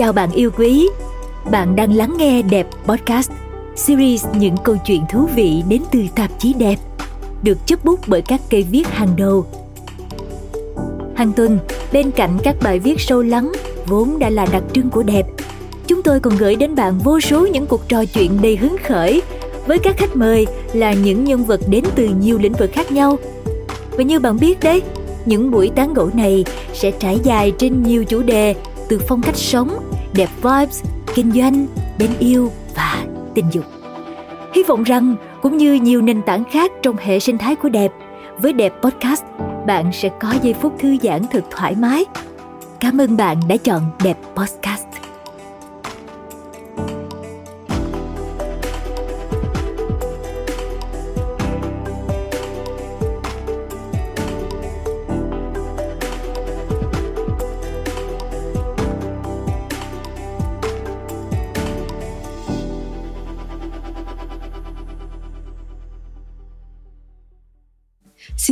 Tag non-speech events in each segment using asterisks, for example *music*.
Chào bạn yêu quý, bạn đang lắng nghe Đẹp Podcast, series những câu chuyện thú vị đến từ tạp chí Đẹp, được chấp bút bởi các cây viết hàng đầu. Hàng tuần, bên cạnh các bài viết sâu lắng vốn đã là đặc trưng của Đẹp, chúng tôi còn gửi đến bạn vô số những cuộc trò chuyện đầy hứng khởi với các khách mời là những nhân vật đến từ nhiều lĩnh vực khác nhau. Và như bạn biết đấy, những buổi tán gẫu này sẽ trải dài trên nhiều chủ đề từ phong cách sống, đẹp vibes, kinh doanh, bên yêu và tình dục. Hy vọng rằng cũng như nhiều nền tảng khác trong hệ sinh thái của đẹp, với đẹp podcast, bạn sẽ có giây phút thư giãn thật thoải mái. Cảm ơn bạn đã chọn đẹp podcast.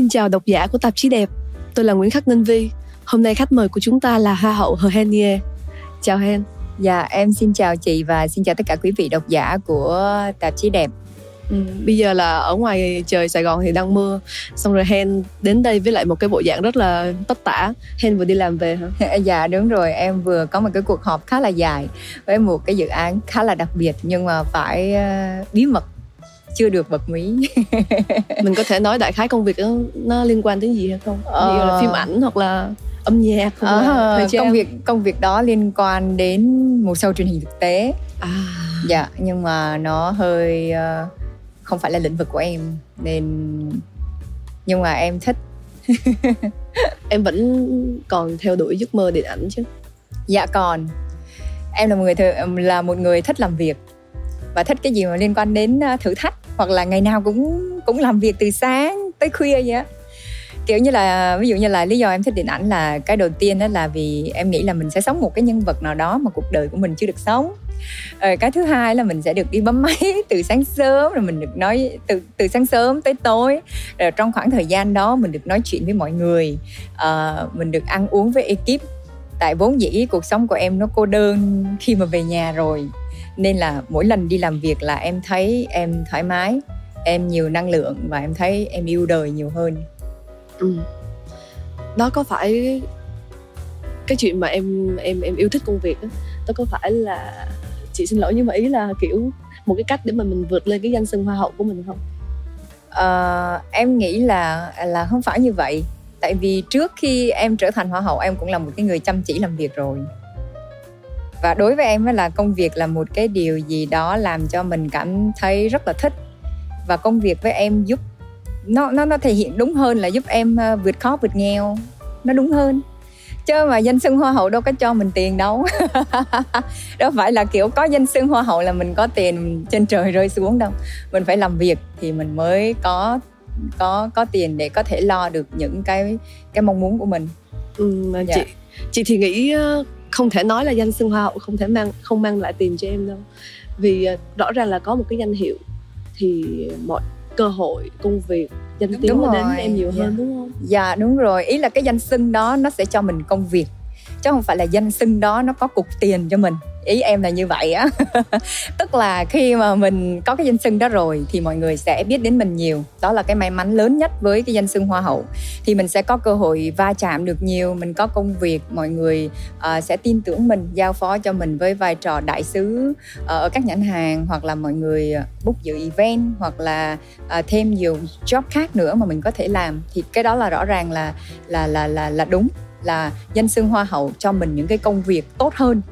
Xin chào độc giả của tạp chí đẹp. Tôi là Nguyễn Khắc Ninh Vi. Hôm nay khách mời của chúng ta là Hoa hậu Hờ Henie. Chào Hen. Dạ, em xin chào chị và xin chào tất cả quý vị độc giả của tạp chí đẹp. Ừ, bây giờ là ở ngoài trời Sài Gòn thì đang mưa Xong rồi Hen đến đây với lại một cái bộ dạng rất là tất tả Hen vừa đi làm về hả? *laughs* dạ đúng rồi, em vừa có một cái cuộc họp khá là dài Với một cái dự án khá là đặc biệt Nhưng mà phải uh, bí mật chưa được bật mí *laughs* mình có thể nói đại khái công việc đó, nó liên quan đến gì hay không? Ờ... như là phim ảnh hoặc là âm nhạc hoặc à, là công việc công việc đó liên quan đến một show truyền hình thực tế. À. dạ nhưng mà nó hơi uh, không phải là lĩnh vực của em nên nhưng mà em thích. *laughs* Em vẫn còn theo đuổi giấc mơ điện ảnh chứ? Dạ còn. Em là một người th- là một người thích làm việc và thích cái gì mà liên quan đến thử thách hoặc là ngày nào cũng cũng làm việc từ sáng tới khuya vậy á. Kiểu như là ví dụ như là lý do em thích điện ảnh là cái đầu tiên đó là vì em nghĩ là mình sẽ sống một cái nhân vật nào đó mà cuộc đời của mình chưa được sống. Rồi cái thứ hai là mình sẽ được đi bấm *laughs* máy từ sáng sớm rồi mình được nói từ từ sáng sớm tới tối. Rồi trong khoảng thời gian đó mình được nói chuyện với mọi người uh, mình được ăn uống với ekip. Tại vốn dĩ cuộc sống của em nó cô đơn khi mà về nhà rồi nên là mỗi lần đi làm việc là em thấy em thoải mái em nhiều năng lượng và em thấy em yêu đời nhiều hơn. Ừ. đó có phải cái chuyện mà em em em yêu thích công việc đó, đó có phải là chị xin lỗi nhưng mà ý là kiểu một cái cách để mà mình vượt lên cái danh xưng hoa hậu của mình không? Uh, em nghĩ là là không phải như vậy. Tại vì trước khi em trở thành hoa hậu em cũng là một cái người chăm chỉ làm việc rồi và đối với em là công việc là một cái điều gì đó làm cho mình cảm thấy rất là thích. Và công việc với em giúp nó nó nó thể hiện đúng hơn là giúp em ờ, vượt khó vượt nghèo. Nó đúng hơn. Chứ mà danh xưng hoa hậu đâu có cho mình tiền đâu. *laughs* Đâu phải là kiểu có danh xưng hoa hậu là mình có tiền trên trời rơi xuống đâu. Mình phải làm việc thì mình mới có có có tiền để có thể lo được những cái cái mong muốn của mình. Ừ, dạ. chị chị thì nghĩ không thể nói là danh xưng hoa hậu không thể mang không mang lại tiền cho em đâu. Vì ờ, rõ ràng là có một cái danh hiệu thì mọi cơ hội công việc danh tiếng đến em nhiều hơn dạ. đúng không? Dạ đúng rồi. Ý là cái danh xưng đó nó sẽ cho mình công việc chứ không phải là danh xưng đó nó có cục tiền cho mình ý em là như vậy á. *laughs* Tức là khi mà mình có cái danh xưng đó rồi thì mọi người sẽ biết đến mình nhiều. Đó là cái may mắn lớn nhất với cái danh xưng hoa hậu. Thì mình sẽ có cơ hội va chạm được nhiều mình có công việc mọi người uh, sẽ tin tưởng mình giao phó cho mình với vai trò đại sứ uh, ở các nhãn hàng hoặc là mọi người ờ, book dự event hoặc là uh, thêm nhiều job khác nữa mà mình có thể làm. Thì cái đó là rõ ràng là là là là là đúng là danh xưng hoa hậu cho mình những cái công việc tốt hơn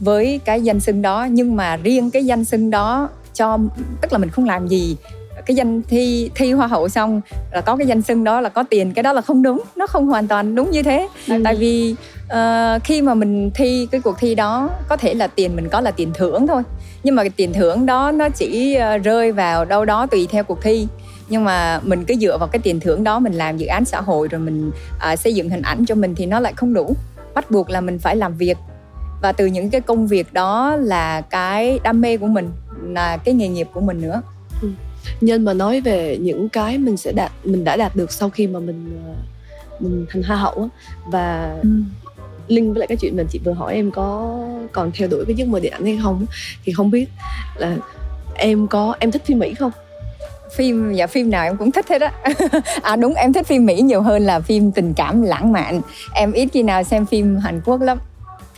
với cái danh xưng đó nhưng mà riêng cái danh xưng đó cho tức là mình không làm gì cái danh thi thi hoa hậu xong là có cái danh xưng đó là có tiền cái đó là không đúng nó không hoàn toàn đúng như thế. Ừ. tại vì uh, khi mà mình thi cái cuộc thi đó có thể là tiền mình có là tiền thưởng thôi nhưng mà cái tiền thưởng đó nó chỉ uh, rơi vào đâu đó tùy theo cuộc thi. Nhưng mà mình cứ dựa vào cái tiền thưởng đó mình làm dự án xã hội rồi mình uh, xây dựng hình ảnh cho mình thì nó lại không đủ. Bắt buộc là mình phải làm việc và từ những cái công việc đó là cái đam mê của mình là cái nghề nghiệp của mình nữa. Ừ. nhân mà nói về những cái mình sẽ đạt mình đã đạt được sau khi mà mình ờ, mình thành hoa hậu á. Và ừ. link với lại cái chuyện mà chị vừa hỏi em có còn theo đuổi cái giấc mơ điện ảnh hay không thì không biết là em có em thích phim mỹ không? Phim dạ phim nào em cũng thích hết á. *laughs* À đúng em thích phim mỹ nhiều hơn là phim tình cảm lãng mạn. Em ít khi nào xem phim hàn quốc lắm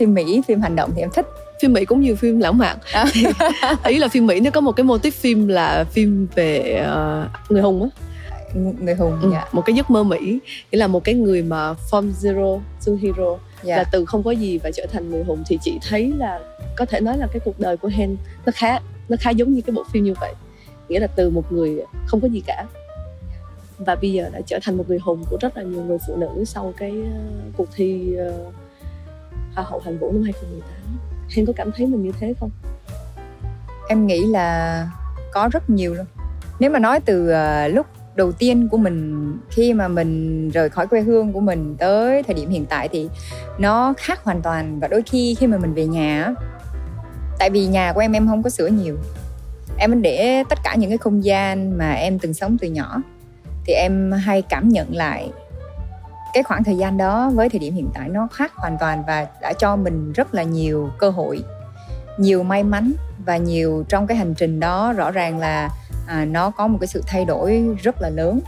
phim mỹ phim hành động thì em thích. Phim mỹ cũng nhiều phim lãng mạn. À. *laughs* ý là phim mỹ nó có một cái mô típ phim là phim về uh, người hùng á. Người hùng ừ, dạ. một cái giấc mơ mỹ. Nghĩa là một cái người mà from zero to hero. Dạ. là từ không có gì và trở thành người hùng thì chị thấy là có thể nói là cái cuộc đời của Hen nó khá nó khá giống như cái bộ phim như vậy. Nghĩa là từ một người không có gì cả. Và bây giờ đã trở thành một người hùng của rất là nhiều người phụ nữ sau cái uh, cuộc thi uh, hoa hậu Hàn Vũ năm 2018 Hen có cảm thấy mình như thế không? Em nghĩ là có rất nhiều luôn. Nếu mà nói từ uh, lúc đầu tiên của mình khi mà mình rời khỏi quê hương của mình tới thời điểm hiện tại thì nó khác hoàn toàn. Và đôi khi khi mà mình về nhà tại vì nhà của em em không có sửa nhiều. Em để tất cả những cái không gian mà em từng sống từ nhỏ thì em hay cảm nhận lại cái khoảng thời gian đó với thời điểm hiện tại nó khác hoàn toàn và đã cho mình rất là nhiều cơ hội nhiều may mắn và nhiều trong cái hành trình đó rõ ràng là à, nó có một cái sự thay đổi rất là lớn.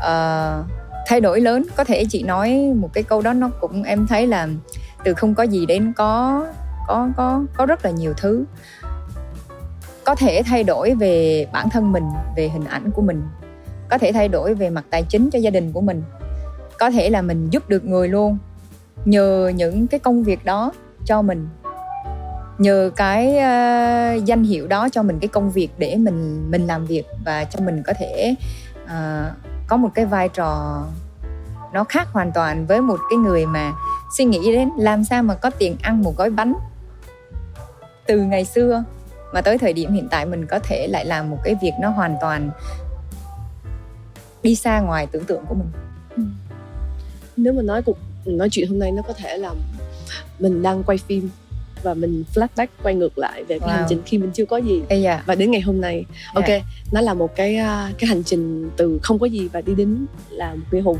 À, thay đổi lớn có thể chị nói một cái câu đó nó cũng em thấy là từ không có gì đến có có có có rất là nhiều thứ. Có thể thay đổi về bản thân mình về hình ảnh của mình có thể thay đổi về mặt tài chính cho gia đình của mình. Có thể là mình giúp được người luôn nhờ những cái công việc đó cho mình nhờ cái uh, danh hiệu đó cho mình cái công việc để mình mình làm việc và cho mình có thể uh, có một cái vai trò nó khác hoàn toàn với một cái người mà suy nghĩ đến làm sao mà có tiền ăn một gói bánh từ ngày xưa. Mà tới thời điểm hiện tại mình có thể lại làm một cái việc nó hoàn toàn đi xa ngoài tưởng tượng của mình ừ. nếu mà nói cuộc nói chuyện hôm nay nó có thể là mình đang quay phim và mình flashback quay ngược lại về cái wow. hành trình khi mình chưa có gì Ê dạ. và đến ngày hôm nay dạ. ok nó là một cái à, cái hành trình từ không có gì và đi đến là một người hùng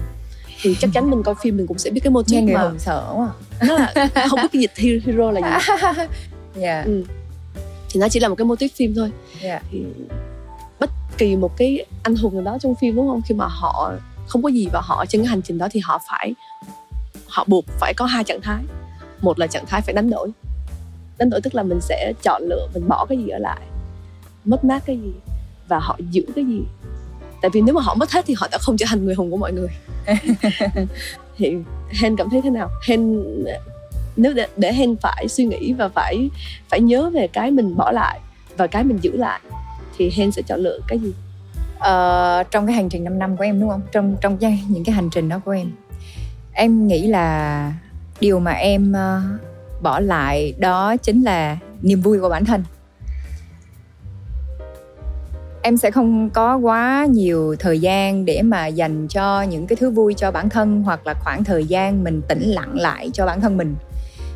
thì chắc chắn mình coi phim mình cũng sẽ biết cái mô người mà hùng sợ quá nó là không biết cái dịch hero là gì *laughs* dạ ừ. thì nó chỉ là một cái mô típ phim thôi dạ. thì kỳ một cái anh hùng nào đó trong phim đúng không? Khi mà họ không có gì và họ trên cái hành trình đó thì họ phải họ buộc phải có hai trạng thái. Một là trạng thái phải đánh đổi. Đánh đổi tức là mình sẽ chọn lựa mình bỏ cái gì ở lại mất mát cái gì và họ giữ cái gì. Tại vì nếu mà họ mất hết thì họ đã không trở thành người hùng của mọi người. *laughs* Thì hen cảm thấy thế nào? Hen nếu để, để hen phải suy nghĩ và phải phải nhớ về cái mình bỏ lại và cái mình giữ lại thì hen sẽ chọn lựa cái gì? Ờ, trong cái hành trình 5 năm của em đúng không? Trong trong cái, những cái hành trình đó của em. Em nghĩ là điều mà em uh, bỏ lại đó chính là niềm vui của bản thân. Em sẽ không có quá nhiều thời gian để mà dành cho những cái thứ vui cho bản thân hoặc là khoảng thời gian mình tĩnh lặng lại cho bản thân mình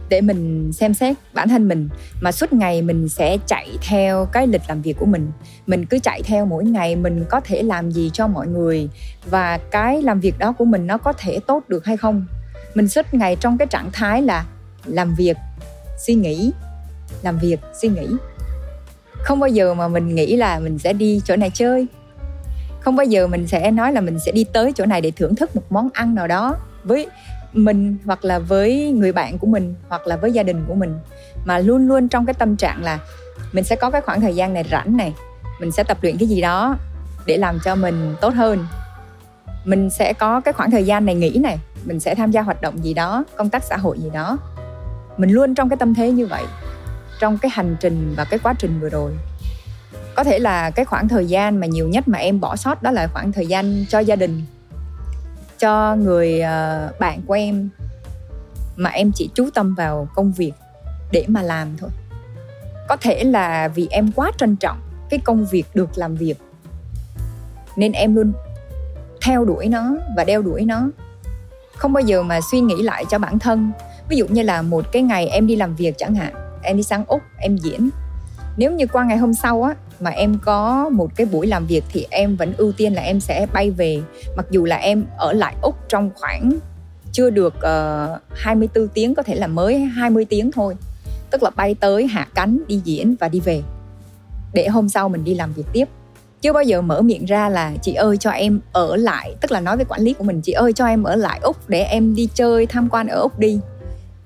để mình xem xét bản thân mình. Mà suốt ngày mình sẽ chạy theo cái lịch làm việc của mình. Mình cứ chạy theo mỗi ngày, mình có thể làm gì cho mọi người. Và cái làm việc đó của mình nó có thể tốt được hay không? Mình suốt ngày trong cái trạng thái là làm việc, suy nghĩ, làm việc, suy nghĩ. Không bao giờ mà mình nghĩ là mình sẽ đi chỗ này chơi. Không bao giờ mình sẽ nói là mình sẽ đi tới chỗ này để thưởng thức một món ăn nào đó. Với mình hoặc là với người bạn của mình hoặc là với gia đình của mình. Mà luôn luôn trong cái tâm trạng là mình sẽ có cái khoảng thời gian này rảnh này, mình sẽ tập luyện cái gì đó để làm cho mình tốt hơn. Mình sẽ có cái khoảng thời gian này nghỉ này, mình sẽ tham gia hoạt động gì đó, công tác xã hội gì đó. Mình luôn trong cái tâm thế như vậy, trong cái hành trình và cái quá trình vừa rồi. Có thể là cái khoảng thời gian mà nhiều nhất mà em bỏ sót đó là khoảng thời gian cho gia đình cho người uh, bạn của em mà em chỉ chú tâm vào công việc để mà làm thôi. Có thể là vì em quá trân trọng cái công việc được làm việc nên em luôn theo đuổi nó và đeo đuổi nó. Không bao giờ mà suy nghĩ lại cho bản thân. Ví dụ như là một cái ngày em đi làm việc chẳng hạn em đi sang úc em diễn. Nếu như qua ngày hôm sau á mà em có một cái buổi làm việc thì em vẫn ưu tiên là em sẽ bay về. Mặc dù là em ở lại úc trong khoảng chưa được ờ, uh, 24 tiếng có thể là mới 20 tiếng thôi. Tức là bay tới hạ cánh đi diễn và đi về. Để hôm sau mình đi làm việc tiếp. Chưa bao giờ mở miệng ra là chị ơi cho em ở lại. Tức là nói với quản lý của mình chị ơi cho em ở lại úc để em đi chơi tham quan ở úc đi.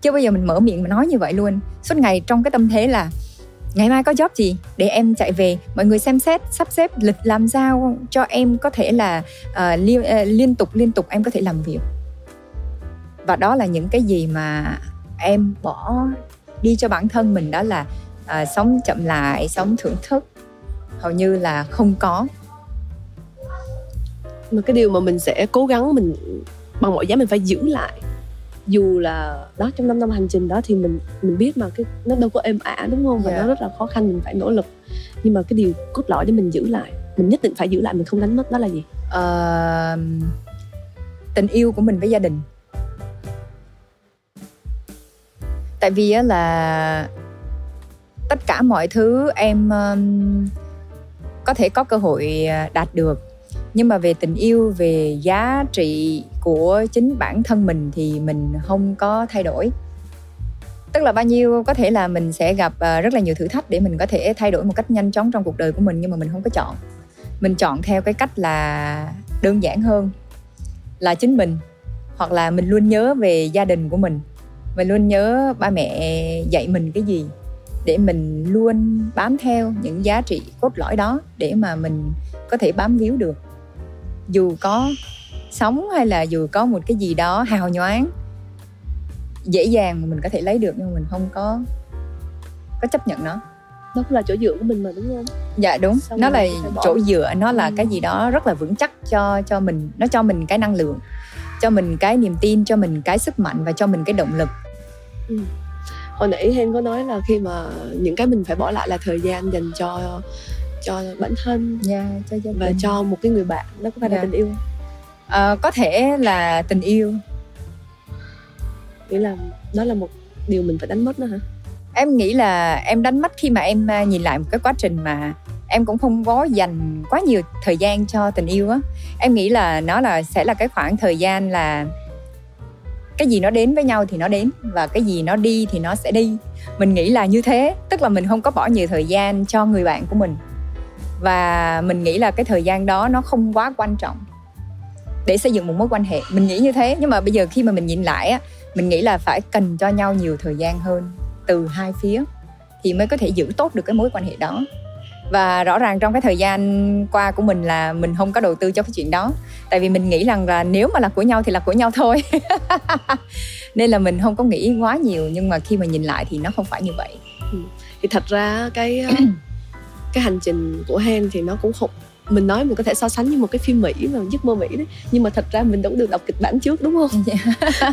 Chưa bao giờ mình mở miệng mà nói như vậy luôn. Suốt ngày trong cái tâm thế là ngày mai có job gì? Để em chạy về. Mọi người xem xét sắp xếp lịch làm sao cho em có thể là ờ, uh, liên, uh, ờ, liên tục liên tục em có thể làm việc. Và đó là những cái gì mà em bỏ đi cho bản thân mình đó là uh, sống chậm lại sống thưởng thức. Hầu như là không có. Mà cái điều mà mình sẽ cố gắng mình bằng mọi giá mình phải giữ lại dù là đó trong 5 năm hành trình đó thì mình mình biết mà cái nó đâu có êm ả đúng không và yeah. Dạ. nó rất là khó khăn mình phải nỗ lực nhưng mà cái điều cốt lõi để mình giữ lại mình nhất định phải giữ lại mình không đánh mất đó là gì uh, tình yêu của mình với gia đình tại vì là tất cả mọi thứ em có thể có cơ hội à, đạt được nhưng mà về tình yêu, về giá trị của chính bản thân mình thì mình không có thay đổi. Tức là bao nhiêu có thể là mình sẽ gặp à, rất là nhiều thử thách để mình có thể thay đổi một cách nhanh chóng trong cuộc đời của mình, nhưng mà mình không có chọn. Mình chọn theo cái cách là đơn giản hơn, là chính mình, hoặc là mình luôn nhớ về gia đình của mình. Mình luôn nhớ ba mẹ dạy mình cái gì để mình luôn bám theo những giá trị cốt lõi đó để mà mình có thể bám víu được dù có sống hay là dù có một cái gì đó hào nhoáng dễ dàng mà mình có thể lấy được nhưng mình không có có chấp nhận nó. Đó cũng là chỗ dựa của mình mà đúng không? Dạ đúng. Xong nó là chỗ dựa nó là ừ. cái gì đó rất là vững chắc cho cho mình nó cho mình cái năng lượng cho mình cái niềm tin cho mình cái sức mạnh và cho mình cái động lực. Ừ. Hồi nãy hen có nói là khi mà những cái mình phải bỏ lại là thời gian dành cho cho bản thân yeah, dạ, cho gia và đình. cho một cái người bạn đó có phải yeah. là dạ. tình yêu à, có thể là tình yêu nghĩa là đó là một điều mình phải đánh mất đó hả em nghĩ là em đánh mất khi mà em à, nhìn lại một cái quá trình mà em cũng không có dành quá nhiều thời gian cho tình yêu á em nghĩ là nó là sẽ là cái khoảng thời gian là cái gì nó đến với nhau thì nó đến và cái gì nó đi thì nó sẽ đi mình nghĩ là như thế tức là mình không có bỏ nhiều thời gian cho người bạn của mình và mình nghĩ là cái thời gian đó nó không quá quan trọng để xây dựng một mối quan hệ. Mình nghĩ như thế nhưng mà bây giờ khi mà mình nhìn lại á mình nghĩ là phải cần cho nhau nhiều thời gian hơn từ hai phía thì mới có thể giữ tốt được cái mối quan hệ đó. Và rõ ràng trong cái thời gian qua của mình là mình không có đầu tư cho cái chuyện đó. Tại vì mình nghĩ rằng là nếu mà là của nhau thì là của nhau thôi. *laughs* Nên là mình không có nghĩ quá nhiều nhưng mà khi mà nhìn lại thì nó không phải như vậy. Ừ. thì thật ra cái *clears throat* cái hành trình của Hen thì nó cũng không mình nói mình có thể so sánh như một cái phim mỹ mà giấc mơ mỹ đấy nhưng mà thật ra mình đâu được đọc kịch bản trước đúng không *laughs*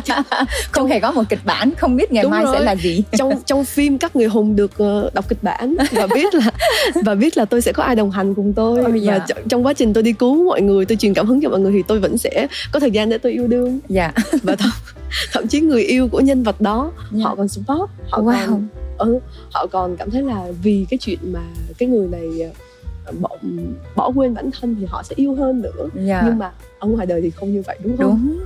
yeah. *laughs* không hề có một kịch bản không biết ngày đúng mai rồi. sẽ là gì trong trong phim các người hùng được uh, đọc kịch bản và biết là và biết là tôi sẽ có ai đồng hành cùng tôi oh, yeah. và trong quá trình tôi đi cứu mọi người tôi truyền cảm hứng cho mọi người thì tôi vẫn sẽ có thời gian để tôi yêu đương dạ yeah. và thậm, thậm chí người yêu của nhân vật đó yeah. họ còn support họ wow. còn ừ, họ còn cảm thấy là vì cái chuyện mà cái người này ờ, bỏ bỏ quên bản thân thì họ sẽ yêu hơn nữa yeah. Dạ. nhưng mà ở ngoài đời thì không như vậy đúng không đúng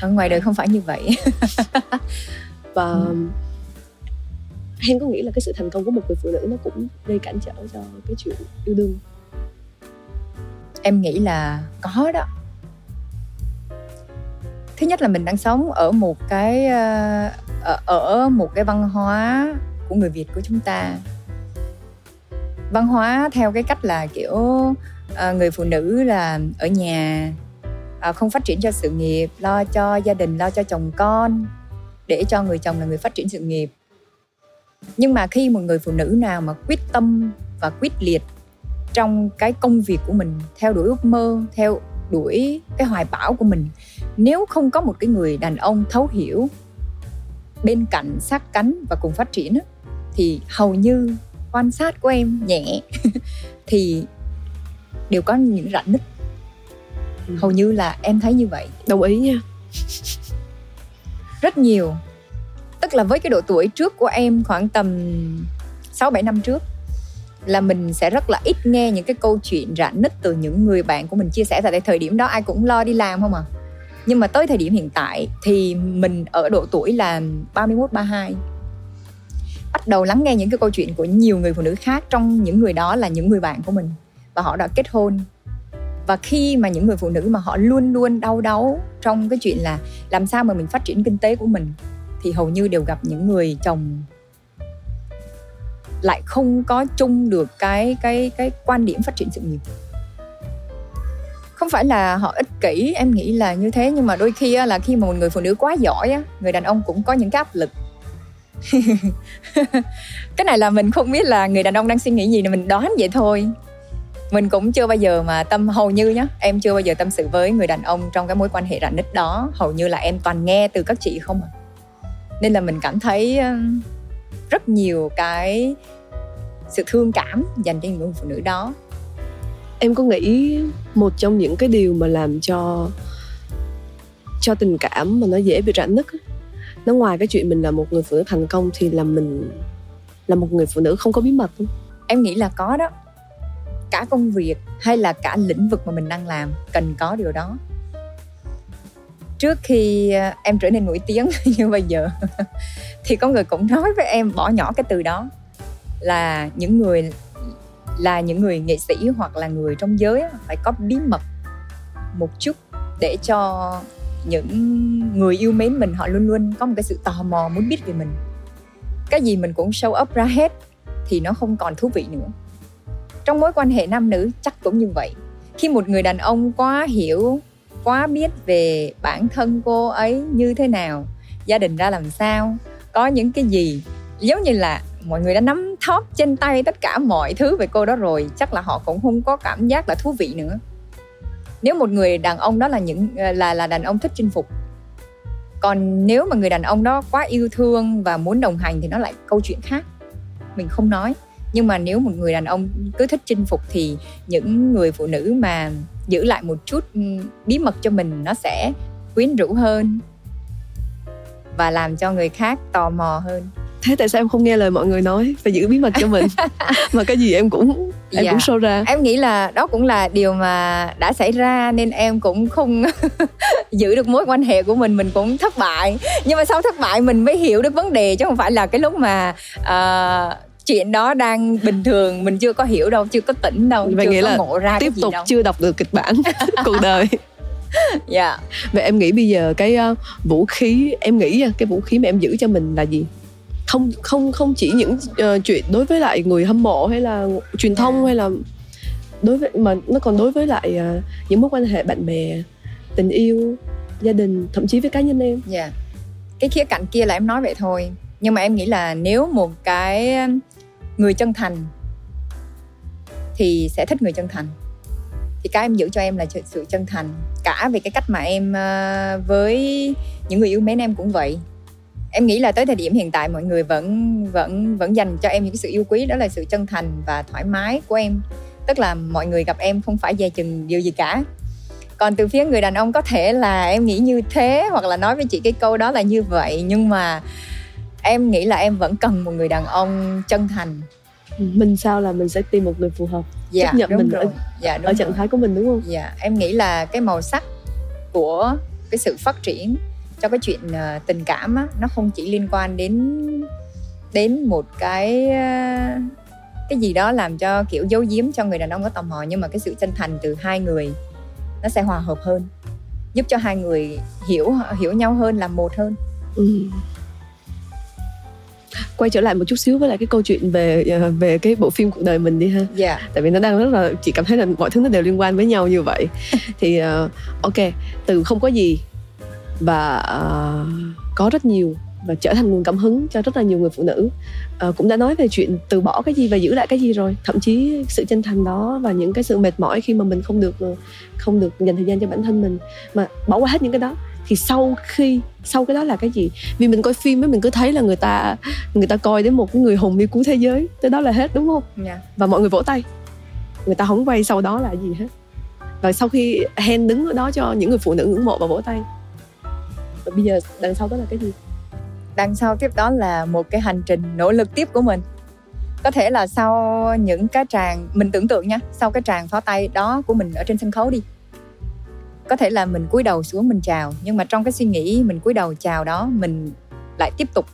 ở ngoài đời không phải như vậy *laughs* và ừ. Hen có nghĩ là cái sự thành công của một người phụ nữ nó cũng gây cản trở cho cái chuyện yêu đương em nghĩ là có đó thứ nhất là mình đang sống ở một cái ờ, ở một cái văn hóa của người việt của chúng ta. Văn hóa theo cái cách là kiểu uh, người phụ nữ là ở nhà uh, không phát triển cho sự nghiệp lo cho gia đình lo cho chồng con để cho người chồng là người phát triển sự nghiệp. Nhưng mà khi một người phụ nữ nào mà quyết tâm và quyết liệt trong cái công việc của mình theo đuổi ước mơ theo đuổi cái hoài bão của mình nếu không có một cái người đàn ông thấu hiểu bên cạnh sát cánh và cùng phát triển thì hầu như quan sát của em nhẹ *laughs* thì đều có những rạn nứt. Ừ. hầu như là em thấy như vậy. Đồng ý nha. Rất nhiều tức là với cái độ tuổi trước của em khoảng tầm 6 7 năm trước là mình sẽ rất là ít nghe những cái câu chuyện rạn nứt từ những người bạn của mình chia sẻ. Tại thời điểm đó ai cũng lo đi làm không à. Nhưng mà tới thời điểm hiện tại thì mình ở độ tuổi là 31 32 bắt đầu lắng nghe những cái câu chuyện của nhiều người phụ nữ khác trong những người đó là những người bạn của mình. Và họ đã kết hôn. Và khi mà những người phụ nữ mà họ luôn luôn đau đáu trong cái chuyện là làm sao mà mình phát triển kinh tế của mình, thì hầu như đều gặp những người chồng lại không có chung được cái cái cái quan điểm phát triển sự nghiệp. Không phải là họ ích kỷ, em nghĩ là như thế, nhưng mà đôi khi là khi mà một người phụ nữ quá giỏi người đàn ông cũng có những cái áp lực. *laughs* cái này là mình không biết là người đàn ông đang suy nghĩ gì nên mình đoán vậy thôi. Mình cũng chưa bao giờ mà tâm, hầu như nhá, em chưa bao giờ tâm sự với người đàn ông trong cái mối quan hệ rạn nứt đó. Hầu như là em toàn nghe từ các chị không à. Nên là mình cảm thấy ờ, rất nhiều cái sự thương cảm dành cho những người phụ nữ đó. Em có nghĩ một trong những cái điều mà làm cho cho tình cảm mà nó dễ bị rạn nứt nó ngoài cái chuyện mình là một người phụ nữ thành công thì là mình là một người phụ nữ không có bí mật không? em nghĩ là có đó cả công việc hay là cả lĩnh vực mà mình đang làm cần có điều đó trước khi à, em trở nên nổi tiếng *laughs* như bây giờ *laughs* thì có người cũng nói với em bỏ nhỏ cái từ đó là những người, là những người nghệ sĩ hoặc là người trong giới phải có bí mật một chút để cho những người yêu mến mình, họ luôn luôn có một cái sự tò mò muốn biết về mình. Cái gì mình cũng show up ra hết thì nó không còn thú vị nữa. Trong mối quan hệ nam nữ chắc cũng như vậy. Khi một người đàn ông quá hiểu, quá biết về bản thân cô ấy như thế nào, gia đình ra làm sao, có những cái gì, giống như là mọi người đã nắm thóp trên tay tất cả mọi thứ về cô đó rồi, chắc là họ cũng không có cảm giác là thú vị nữa nếu một người đàn ông đó là những ờ, là là đàn ông thích chinh phục, còn nếu mà người đàn ông đó quá yêu thương và muốn đồng hành thì nó lại câu chuyện khác. Mình không nói. Nhưng mà nếu một người đàn ông cứ thích chinh phục thì những người phụ nữ mà giữ lại một chút ừ, bí mật cho mình nó sẽ quyến rũ hơn và làm cho người khác tò mò hơn thế tại sao em không nghe lời mọi người nói phải giữ bí mật cho mình *laughs* *laughs* mà cái gì em cũng em dạ. cũng show ra em nghĩ là đó cũng là điều mà đã xảy ra nên em cũng không *laughs* giữ được mối quan hệ của mình mình cũng thất bại nhưng mà sau thất bại mình mới hiểu được vấn đề chứ không phải là cái lúc mà uh, chuyện đó đang bình thường mình chưa có hiểu đâu chưa có tỉnh đâu Vậy chưa nghĩa có là ngộ ra tiếp tục đâu. chưa đọc được kịch bản cuộc đời dạ yeah. vậy em nghĩ bây giờ cái uh, vũ khí em nghĩ cái vũ khí mà em giữ cho mình là gì không không không chỉ những uh, chuyện đối với lại người hâm mộ hay là truyền thông yeah. hay là đối với mà nó còn đối với lại uh, những mối quan hệ bạn bè tình yêu gia đình thậm chí với cá nhân em. Dạ. Yeah. cái khía cạnh kia là em nói vậy thôi. Nhưng mà em nghĩ là nếu một cái người chân thành thì sẽ thích người chân thành. Thì cái em giữ cho em là sự chân thành. Cả về cái cách mà em với những người yêu mến em cũng vậy em nghĩ là tới thời điểm hiện tại mọi người vẫn vẫn vẫn dành cho em những sự yêu quý đó là sự chân thành và thoải mái của em. Tức là mọi người gặp em không phải dè chừng điều gì cả. Còn từ phía người đàn ông có thể là em nghĩ như thế hoặc là nói với chị cái câu đó là như vậy. Nhưng mà em nghĩ là em vẫn cần một người đàn ông chân thành. Mình sao là mình sẽ tìm một người phù hợp dạ, chấp nhận mình rồi. ở, dạ, đúng ở trạng thái của mình đúng không? Dạ em nghĩ là cái màu sắc của cái sự phát triển cho cái chuyện uh, tình cảm á nó không chỉ liên quan đến đến một cái uh, cái gì đó làm cho kiểu giấu giếm cho người đàn ông có tò mò nhưng mà cái sự chân thành từ hai người nó sẽ hòa hợp hơn giúp cho hai người hiểu hiểu nhau hơn làm một hơn ừ quay trở lại một chút xíu với lại cái câu chuyện về ờ, về cái bộ phim cuộc đời mình đi ha. Dạ. Yeah. Tại vì nó đang rất là chị cảm thấy là mọi thứ nó đều liên quan với nhau như vậy. *laughs* thì uh, ok, từ không có gì và uh, có rất nhiều và trở thành nguồn cảm hứng cho rất là nhiều người phụ nữ. Uh, cũng đã nói về chuyện từ bỏ cái gì và giữ lại cái gì rồi. Thậm chí sự chân thành đó và những cái sự mệt mỏi khi mà mình không được không được dành thời gian cho bản thân mình mà bỏ qua hết những cái đó thì sau khi sau cái đó là cái gì? Vì mình coi phim ấy mình cứ thấy là người ta người ta coi đến một cái người hùng đi cứu thế giới tới đó là hết đúng không? Yeah. Dạ. và mọi người vỗ tay. Người ta không quay sau đó là gì hết. Và sau khi Hen đứng ở đó cho những người phụ nữ ngưỡng mộ và vỗ tay và bây giờ đằng sau đó là cái gì? Đằng sau tiếp đó là một cái hành trình nỗ lực tiếp của mình. Có thể là sau những cái tràng, mình tưởng tượng nha, sau cái tràng pháo tay đó của mình ở trên sân khấu đi. Có thể là mình cúi đầu xuống mình chào, nhưng mà trong cái suy nghĩ mình cúi đầu chào đó, mình lại tiếp tục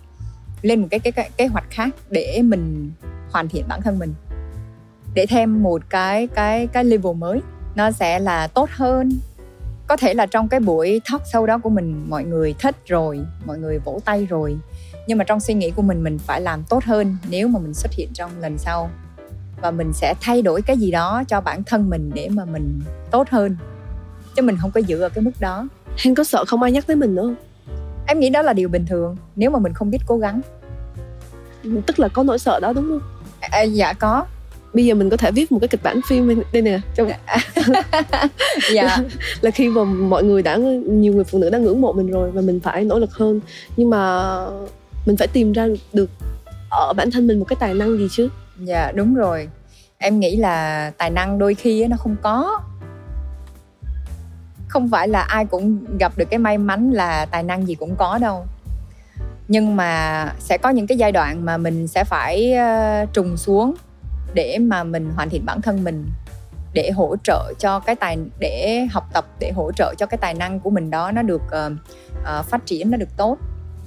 lên một cái cái cái kế hoạch khác để mình hoàn thiện bản thân mình. Để thêm một cái cái cái level mới, nó sẽ là tốt hơn có thể là trong cái buổi talk sâu đó của mình mọi người thích rồi mọi người vỗ tay rồi. Nhưng mà trong suy nghĩ của mình mình phải làm tốt hơn nếu mà mình xuất hiện trong lần sau. Và mình sẽ thay đổi cái gì đó cho bản thân mình để mà mình tốt hơn. Chứ mình không có giữ ở cái mức đó. Hen có sợ không ai nhắc tới mình nữa không? em nghĩ đó là điều bình thường nếu mà mình không biết cố gắng. Tức là có nỗi sợ đó đúng không? à, dạ có Bây giờ mình có thể viết một cái kịch bản phim đây nè trong *laughs* dạ. *laughs* Là khi mà mọi người đã nhiều người phụ nữ đã ngưỡng mộ mình rồi và mình phải nỗ lực hơn. Nhưng mà mình phải tìm ra được ở bản thân mình một cái tài năng gì chứ? Dạ đúng rồi. Em nghĩ là tài năng đôi khi nó không có. Không phải là ai cũng gặp được cái may mắn là tài năng gì cũng có đâu. Nhưng mà sẽ có những cái giai đoạn mà mình sẽ phải ờ, trùng xuống để mà mình hoàn thiện bản thân mình để hỗ trợ cho cái tài để học tập để hỗ trợ cho cái tài năng của mình đó nó được ờ, ờ, phát triển nó được tốt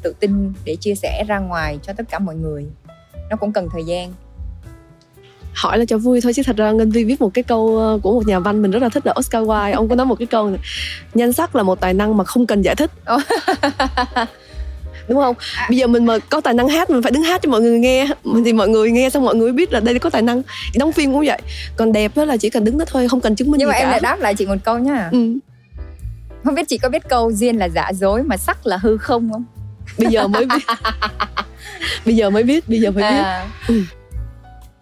tự tin để chia sẻ ra ngoài cho tất cả mọi người. Nó cũng cần thời gian. Hỏi là cho vui thôi chứ thật ra Ngân Vi viết một cái câu ờ, của một nhà văn mình rất là thích là Oscar Wilde. Ông có nói một cái câu này nhan sắc là một tài năng mà không cần giải thích *laughs* đúng không? Bây giờ mình mà có tài năng hát mình phải đứng hát cho mọi người nghe. Mình thì mọi người nghe xong mọi người biết là đây có tài năng. Đóng phim cũng vậy. Còn đẹp đó là chỉ cần đứng đó thôi không cần chứng minh nhưng gì mà em cả. lại đáp lại chị một câu nhá. Ừ. không biết chị có biết câu duyên là giả dối mà sắc là hư không không? Bây giờ mới biết. *laughs* Bây giờ mới biết bây giờ mới biết. À, Ừ.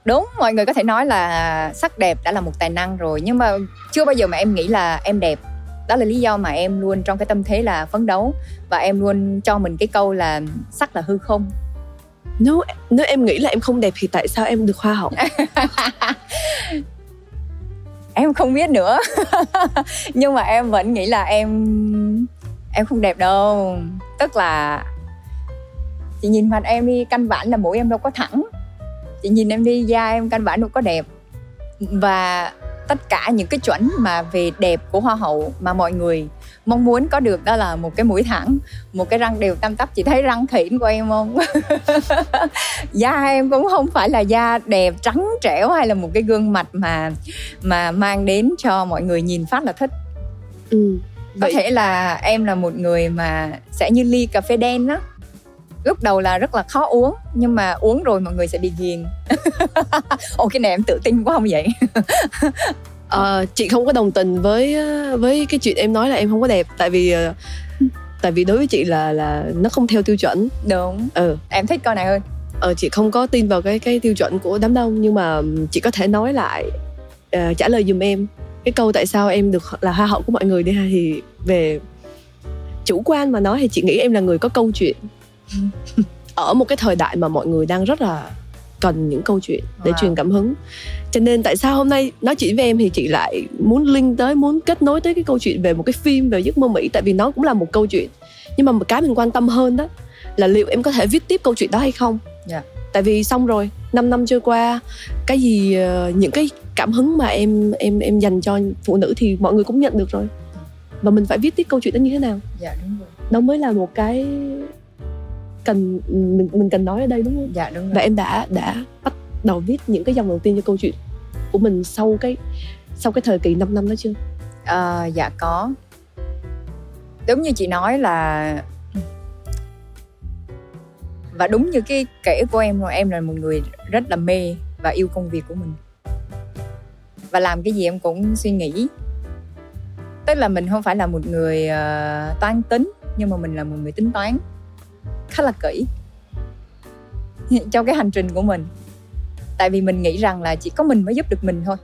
đúng mọi người có thể nói là sắc đẹp đã là một tài năng rồi. Nhưng mà chưa bao giờ mà em nghĩ là em đẹp đó là lý do mà em luôn trong cái tâm thế là phấn đấu. Và em luôn cho mình cái câu là sắc là hư không nếu nếu em nghĩ là em không đẹp thì tại sao em được hoa hậu? *laughs* Em không biết nữa. *laughs* Nhưng mà em vẫn nghĩ là em em không đẹp đâu. Tức là chị nhìn mặt em đi căn bản là mũi em đâu có thẳng. Chị nhìn em đi da em căn bản đâu có đẹp. Và tất cả những cái chuẩn mà về đẹp của hoa hậu mà mọi người mong muốn có được đó là một cái mũi thẳng một cái răng đều tam tắp. Chị thấy răng khỉn của em không? *laughs* Da em cũng không phải là da đẹp trắng trẻo hay là một cái gương mặt mà mà mang đến cho mọi người nhìn phát là thích. Ừ. có Vậy thể là em là một người mà sẽ như ly cà phê đen á lúc đầu là rất là khó uống nhưng mà uống rồi mọi người sẽ bị ghiền. *laughs* Ồ cái này em tự tin quá không vậy? *laughs* Ờ, chị không có đồng tình với với cái chuyện em nói là em không có đẹp tại vì ờ, tại vì đối với chị là là nó không theo tiêu chuẩn. Đúng. Ờ em thích câu này hơn. Ờ, chị không có tin vào cái cái tiêu chuẩn của đám đông nhưng mà chị có thể nói lại ờ, trả lời giùm em. Cái câu tại sao em được là hoa hậu của mọi người đi ha thì về chủ quan mà nói thì chị nghĩ em là người có câu chuyện ở một cái thời đại mà mọi người đang rất là cần những câu chuyện để Wow. truyền cảm hứng. Cho nên tại sao hôm nay nói chuyện với em thì chị lại muốn link tới muốn kết nối tới cái câu chuyện về một cái phim về giấc mơ mỹ? Tại vì nó cũng là một câu chuyện. Nhưng mà một cái mình quan tâm hơn đó là liệu em có thể viết tiếp câu chuyện đó hay không? Dạ. tại vì xong rồi 5 năm trôi qua cái gì ờ, những cái cảm hứng mà em em em dành cho phụ nữ thì mọi người cũng nhận được rồi. Và mình phải viết tiếp câu chuyện đó như thế nào? Dạ đúng rồi. Đó mới là một cái cần mình mình cần nói ở đây đúng không? Dạ đúng và rồi em đã đã bắt đầu viết những cái dòng đầu tiên cho câu chuyện của mình sau cái sau cái thời kỳ 5 năm đó chưa? Ờ, dạ có. Đúng như chị nói là và đúng như cái kể của em rồi em là một người rất là mê và yêu công việc của mình. Và làm cái gì em cũng suy nghĩ. Tức là mình không phải là một người ờ, toán tính nhưng mà mình là một người tính toán khá là kỹ trong cái hành trình của mình. Tại vì mình nghĩ rằng là chỉ có mình mới giúp được mình thôi.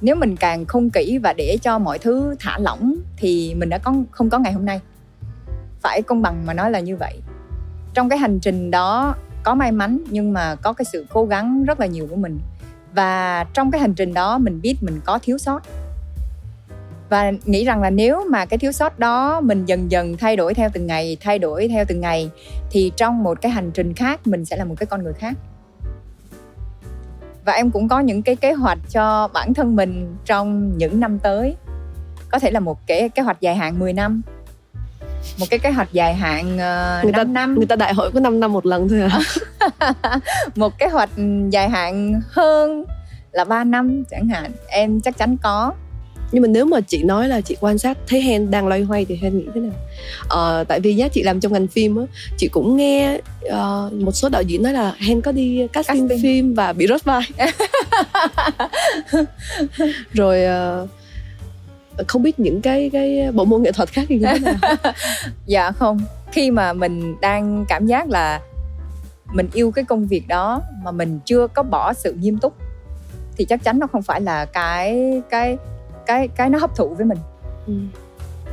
Nếu mình càng không kỹ và để cho mọi thứ thả lỏng thì mình đã có, không có ngày hôm nay. Phải công bằng mà nói là như vậy. Trong cái hành trình đó có may mắn nhưng mà có cái sự cố gắng rất là nhiều của mình. Và trong cái hành trình đó mình biết mình có thiếu sót và nghĩ rằng là nếu mà cái thiếu sót đó mình dần dần thay đổi theo từng ngày thay đổi theo từng ngày thì trong một cái hành trình khác mình sẽ là một cái con người khác. Và em cũng có những cái kế hoạch cho bản thân mình trong những năm tới. Có thể là một cái kế hoạch dài hạn 10 năm. Một cái kế hoạch dài hạn uh, người 5 ta năm. người ta đại hội có 5 năm một lần thôi à *laughs* một kế hoạch dài hạn hơn là 3 năm chẳng hạn. Em chắc chắn có nhưng mà nếu mà chị nói là chị quan sát thấy Hen đang loay hoay thì Hen nghĩ thế nào? Ờ, tại vì nhá chị làm trong ngành phim á chị cũng nghe uh, một số đạo diễn nói là Hen có đi casting, casting. phim và bị rớt vai. *laughs* Rồi uh, không biết những cái cái bộ môn nghệ thuật khác thì như thế nào? *laughs* Dạ không. Khi mà mình đang cảm giác là mình yêu cái công việc đó mà mình chưa có bỏ sự nghiêm túc thì chắc chắn nó không phải là cái cái cái cái nó hấp thụ với mình. Ừ.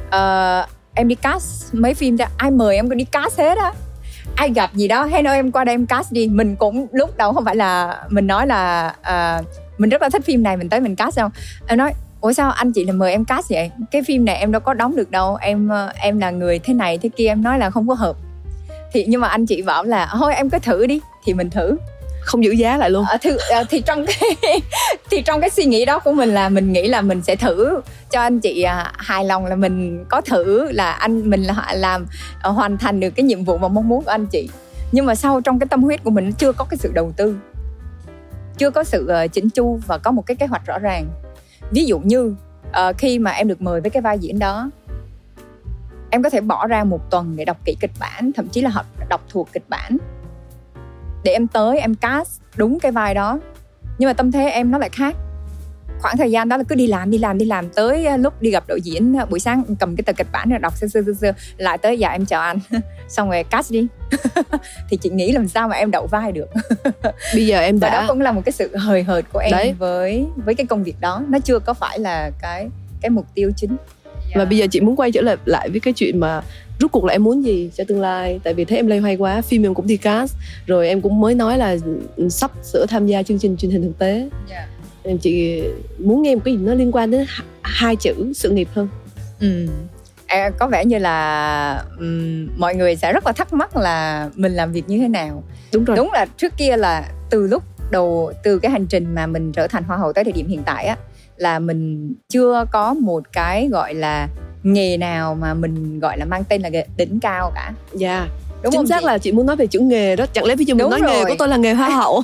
uh, em đi cast mấy phim ra ai mời em đi cast hết á. Ai gặp gì đó hay nói em qua đây em cast đi. Mình cũng lúc đầu không phải là mình nói là uh, mình rất là thích phim này mình tới mình cast không em nói ủa sao anh chị là mời em cast vậy? Cái phim này em đâu có đóng được đâu. Em ờ, em là người thế này thế kia em nói là không có hợp. Thì nhưng mà anh chị bảo là thôi em cứ thử đi. Thì mình thử không giữ giá lại luôn. À, thì, à, thì trong cái *laughs* thì trong cái suy nghĩ đó của mình là mình nghĩ là mình sẽ thử cho anh chị à, hài lòng là mình có thử là anh mình là làm à, hoàn thành được cái nhiệm vụ mà mong muốn của anh chị. Nhưng mà sau trong cái tâm huyết của mình chưa có cái sự đầu tư chưa có sự uh, chỉnh chu và có một cái kế hoạch rõ ràng. Ví dụ như uh, khi mà em được mời với cái vai diễn đó em có thể bỏ ra một tuần để đọc kỹ kịch bản thậm chí là học đọc thuộc kịch bản để em tới em cast đúng cái vai đó. Nhưng mà tâm thế em nó lại khác. Khoảng thời gian đó là cứ đi làm đi làm đi làm. Tới ờ, lúc đi gặp đạo diễn ờ, buổi sáng cầm cái tờ kịch bản rồi đọc sơ sơ sơ sơ. Lại tới dạ em chào anh. *laughs* Xong rồi cast đi. *laughs* Thì chị nghĩ làm sao mà em đậu vai được? *laughs* Bây giờ em đã Và đó cũng là một cái sự hời hợt của em Đấy. với với cái công việc đó. Nó chưa có phải là cái cái mục tiêu chính. Và bây giờ chị muốn quay trở lại lại với cái chuyện mà rút cuộc là em muốn gì cho tương lai? Tại vì thấy em lây hoay quá phim em cũng đi cast rồi em cũng mới nói là sắp sửa tham gia chương trình truyền hình thực tế. Yeah chị muốn nghe một cái gì nó liên quan đến hai chữ sự nghiệp hơn. Ừ. À, có vẻ như là um, mọi người sẽ rất là thắc mắc là mình làm việc như thế nào. Đúng rồi. Đúng là trước kia là từ lúc đầu từ cái hành trình mà mình trở thành hoa hậu tới thời điểm hiện tại á là mình chưa có một cái gọi là nghề nào mà mình gọi là mang tên là đỉnh cao cả. Dạ. Yeah đúng chính xác chị? là chị muốn nói về chữ nghề đó. Chẳng lẽ ví dụ mình nói rồi. nghề của tôi là nghề hoa hậu?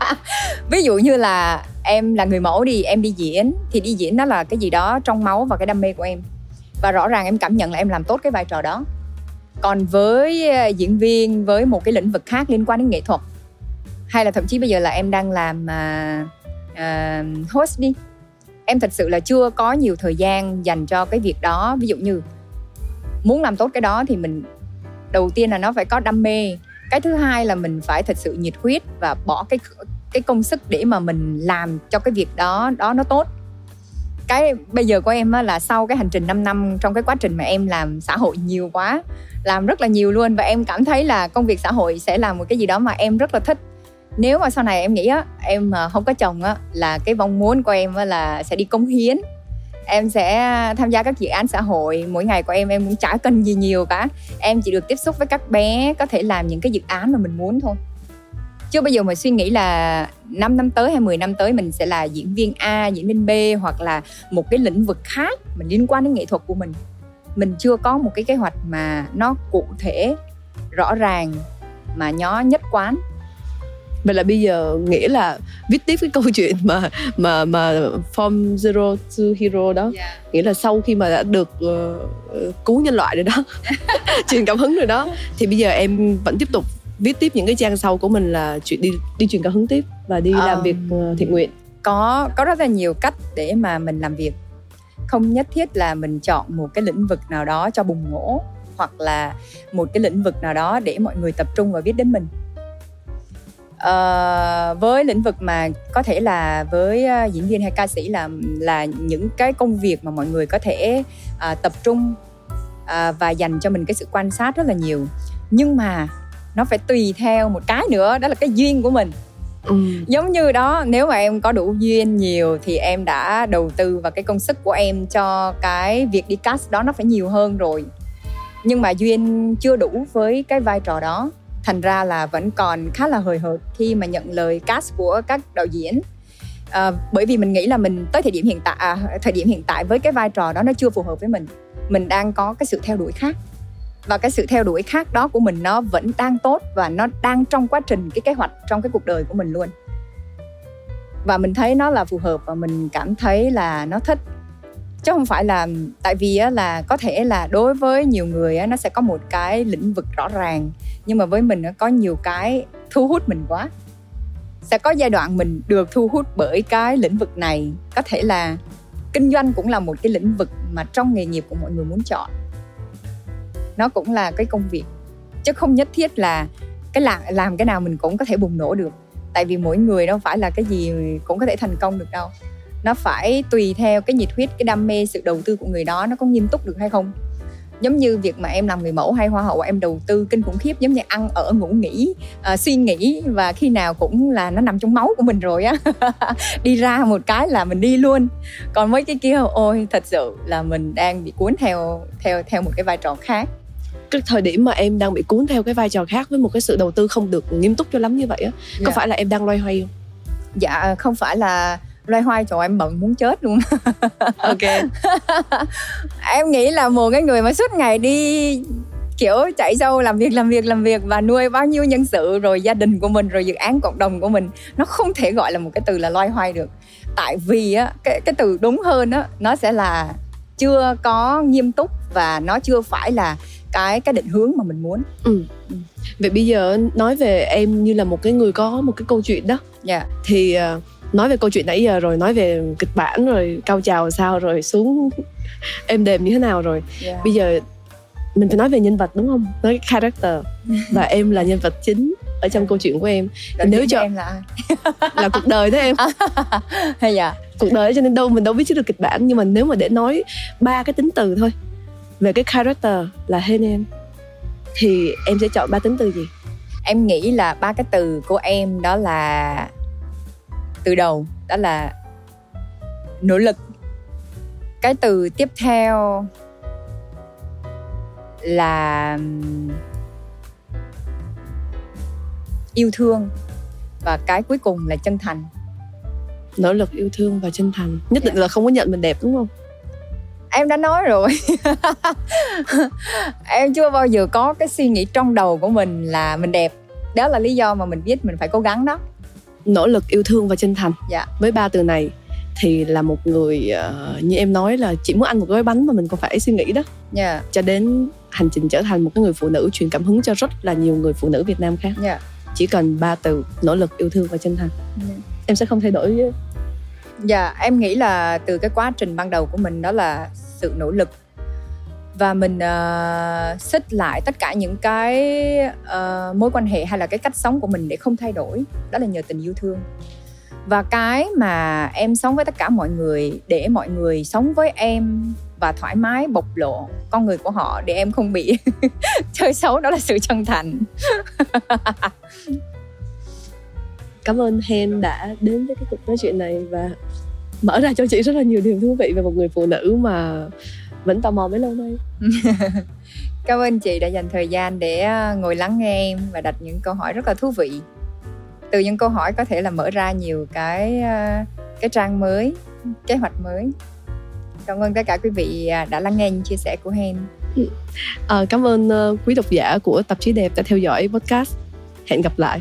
*laughs* Ví dụ như là em là người mẫu đi em đi diễn thì đi diễn đó là cái gì đó trong máu và cái đam mê của em. Và rõ ràng em cảm nhận là em làm tốt cái vai trò đó. Còn với ờ, diễn viên với một cái lĩnh vực khác liên quan đến nghệ thuật hay là thậm chí bây giờ là em đang làm uh, uh, host đi em thật sự là chưa có nhiều thời gian dành cho cái việc đó. Ví dụ như muốn làm tốt cái đó thì mình đầu tiên là nó phải có đam mê. Cái thứ hai là mình phải thật sự nhiệt huyết và bỏ cái cái công sức để mà mình làm cho cái việc đó đó nó tốt. Cái bây giờ của em á, là sau cái hành trình 5 năm trong cái quá trình mà em làm xã hội nhiều quá làm rất là nhiều luôn và em cảm thấy là công việc xã hội sẽ là một cái gì đó mà em rất là thích nếu mà sau này em nghĩ á em mà không có chồng á là cái mong muốn của em á, là sẽ đi cống hiến. Em sẽ tham gia các dự án xã hội mỗi ngày của em em cũng chả cần gì nhiều cả. Em chỉ được tiếp xúc với các bé có thể làm những cái dự án mà mình muốn thôi. Chứ bây giờ mà suy nghĩ là 5 năm tới hay 10 năm tới mình sẽ là diễn viên A, diễn viên B hoặc là một cái lĩnh vực khác mình liên quan đến nghệ thuật của mình mình chưa có một cái kế hoạch mà nó cụ thể rõ ràng mà nhó nhất quán vậy là bây giờ nghĩa là viết tiếp cái câu *laughs* chuyện mà mà mà from zero to hero đó. Yeah. nghĩa là sau khi mà đã được uh, cứu nhân loại rồi đó *laughs* truyền cảm hứng rồi đó thì bây giờ em vẫn tiếp tục viết tiếp những cái trang sau của mình là chuyện đi đi truyền cảm hứng tiếp và đi um, làm việc uh, thiện nguyện. Có có rất là nhiều cách để mà mình làm việc. Không nhất thiết là mình chọn một cái lĩnh vực nào đó cho bùng nổ hoặc là một cái lĩnh vực nào đó để mọi người tập trung và biết đến mình uh, với lĩnh vực mà có thể là với uh, diễn viên hay ca sĩ là là những cái công việc mà mọi người có thể uh, tập trung uh, và dành cho mình cái sự quan sát rất là nhiều. Nhưng mà nó phải tùy theo một cái nữa đó là cái duyên của mình. Ừ. giống như đó nếu mà em có đủ duyên nhiều thì em đã đầu tư vào cái công sức của em cho cái việc đi cast đó nó phải nhiều hơn rồi. Nhưng mà duyên chưa đủ với cái vai trò đó thành ra là vẫn còn khá là hời hợt khi mà nhận lời cast của các đạo diễn. À, bởi vì mình nghĩ là mình tới thời điểm hiện tại à, thời điểm hiện tại với cái vai trò đó nó chưa phù hợp với mình. Mình đang có cái sự theo đuổi khác. Và cái sự theo đuổi khác đó của mình nó vẫn đang tốt và nó đang trong quá trình cái kế hoạch trong cái cuộc đời của mình luôn. Và mình thấy nó là phù hợp và mình cảm thấy là nó thích. Chứ không phải là tại vì là có thể là đối với nhiều người nó sẽ có một cái lĩnh vực rõ ràng nhưng mà với mình nó có nhiều cái thu hút mình quá. Sẽ có giai đoạn mình được thu hút bởi cái lĩnh vực này. Có thể là kinh doanh cũng là một cái lĩnh vực mà trong nghề nghiệp của mọi người muốn chọn. Nó cũng là cái công việc. Chứ không nhất thiết là cái làm làm cái nào mình cũng có thể bùng nổ được. Tại vì mỗi người đâu phải là cái gì cũng có thể thành công được đâu. Nó phải tùy theo cái nhiệt huyết, cái đam mê, sự đầu tư của người đó nó có nghiêm túc được hay không giống như việc mà em làm người mẫu hay hoa hậu em đầu tư kinh khủng khiếp giống như ăn ở ngủ nghỉ uh, suy nghĩ và khi nào cũng là nó nằm trong máu của mình rồi á. *laughs* Đi ra một cái là mình đi luôn. Còn mấy cái kia ôi thật sự là mình đang bị cuốn theo theo theo một cái vai trò khác. Cái thời điểm mà em đang bị cuốn theo cái vai trò khác với một cái sự đầu tư không được nghiêm túc cho lắm như vậy á có dạ. phải là em đang loay hoay không? Dạ không phải là loay hoay trời em bận muốn chết luôn *laughs* ok *laughs* em nghĩ là một cái người mà suốt ngày đi kiểu chạy sâu làm việc làm việc làm việc và nuôi bao nhiêu nhân sự rồi gia đình của mình rồi dự án cộng đồng của mình nó không thể gọi là một cái từ là loay hoay được tại vì á cái cái từ đúng hơn á nó sẽ là chưa có nghiêm túc và nó chưa phải là cái cái định hướng mà mình muốn ừ. ừ. vậy bây giờ nói về em như là một cái người có một cái câu chuyện đó dạ yeah. thì uh, nói về câu chuyện nãy giờ rồi nói về kịch bản rồi cao trào sao rồi xuống êm đềm như thế nào rồi. Yeah. bây giờ mình phải nói về nhân vật đúng không? Nói character. *laughs* Và em là nhân vật chính ở trong câu chuyện của em. Rồi nếu cho em là ai? *laughs* Là cuộc đời đó em. *laughs* Hay dạ. Cuộc đời cho nên đâu mình đâu biết trước được kịch bản. Nhưng mà nếu mà để nói ba cái tính từ thôi về cái character là hên em thì em sẽ chọn ba tính từ gì? Em nghĩ là ba cái từ của em đó là từ đầu đó là nỗ lực. Cái từ tiếp theo là yêu thương. Và cái cuối cùng là chân thành. Nỗ lực yêu thương và chân thành. Nhất định yeah. Dạ. là không có nhận mình đẹp đúng không? Em đã nói rồi. *laughs* Em chưa bao giờ có cái suy nghĩ trong đầu của mình là mình đẹp. Đó là lý do mà mình biết mình phải cố gắng đó nỗ lực yêu thương và chân thành dạ. với ba từ này thì là một người uh, như em nói là chỉ muốn ăn một gói bánh mà mình còn phải suy nghĩ đó yeah. Dạ. cho đến hành trình trở thành một cái người phụ nữ truyền cảm hứng cho rất là nhiều người phụ nữ Việt Nam khác yeah. chỉ cần ba từ nỗ lực yêu thương và chân thành yeah. Dạ. em sẽ không thay đổi dạ em nghĩ là từ cái quá trình ban đầu của mình đó là sự nỗ lực và mình uh, xích lại tất cả những cái uh, mối quan hệ hay là cái cách sống của mình để không thay đổi. Đó là nhờ tình yêu thương. Và cái mà em sống với tất cả mọi người để mọi người sống với em và thoải mái bộc lộ con người của họ để em không bị *laughs* chơi xấu đó là sự chân thành. *laughs* Cảm ơn Hen đã đến với cái cuộc nói chuyện này và mở ra cho chị rất là nhiều điều thú vị về một người phụ nữ mà vẫn tò mò mấy lâu nay. *laughs* Cảm ơn chị đã dành thời gian để ờ, ngồi lắng nghe em và đặt những câu hỏi rất là thú vị. Từ những câu hỏi có thể là mở ra nhiều cái ờ, cái trang mới kế hoạch mới. Cảm ơn tất cả quý vị à, đã lắng nghe những chia sẻ của Hen. À, cảm ơn quý độc giả của tạp chí đẹp đã theo dõi podcast. Hẹn gặp lại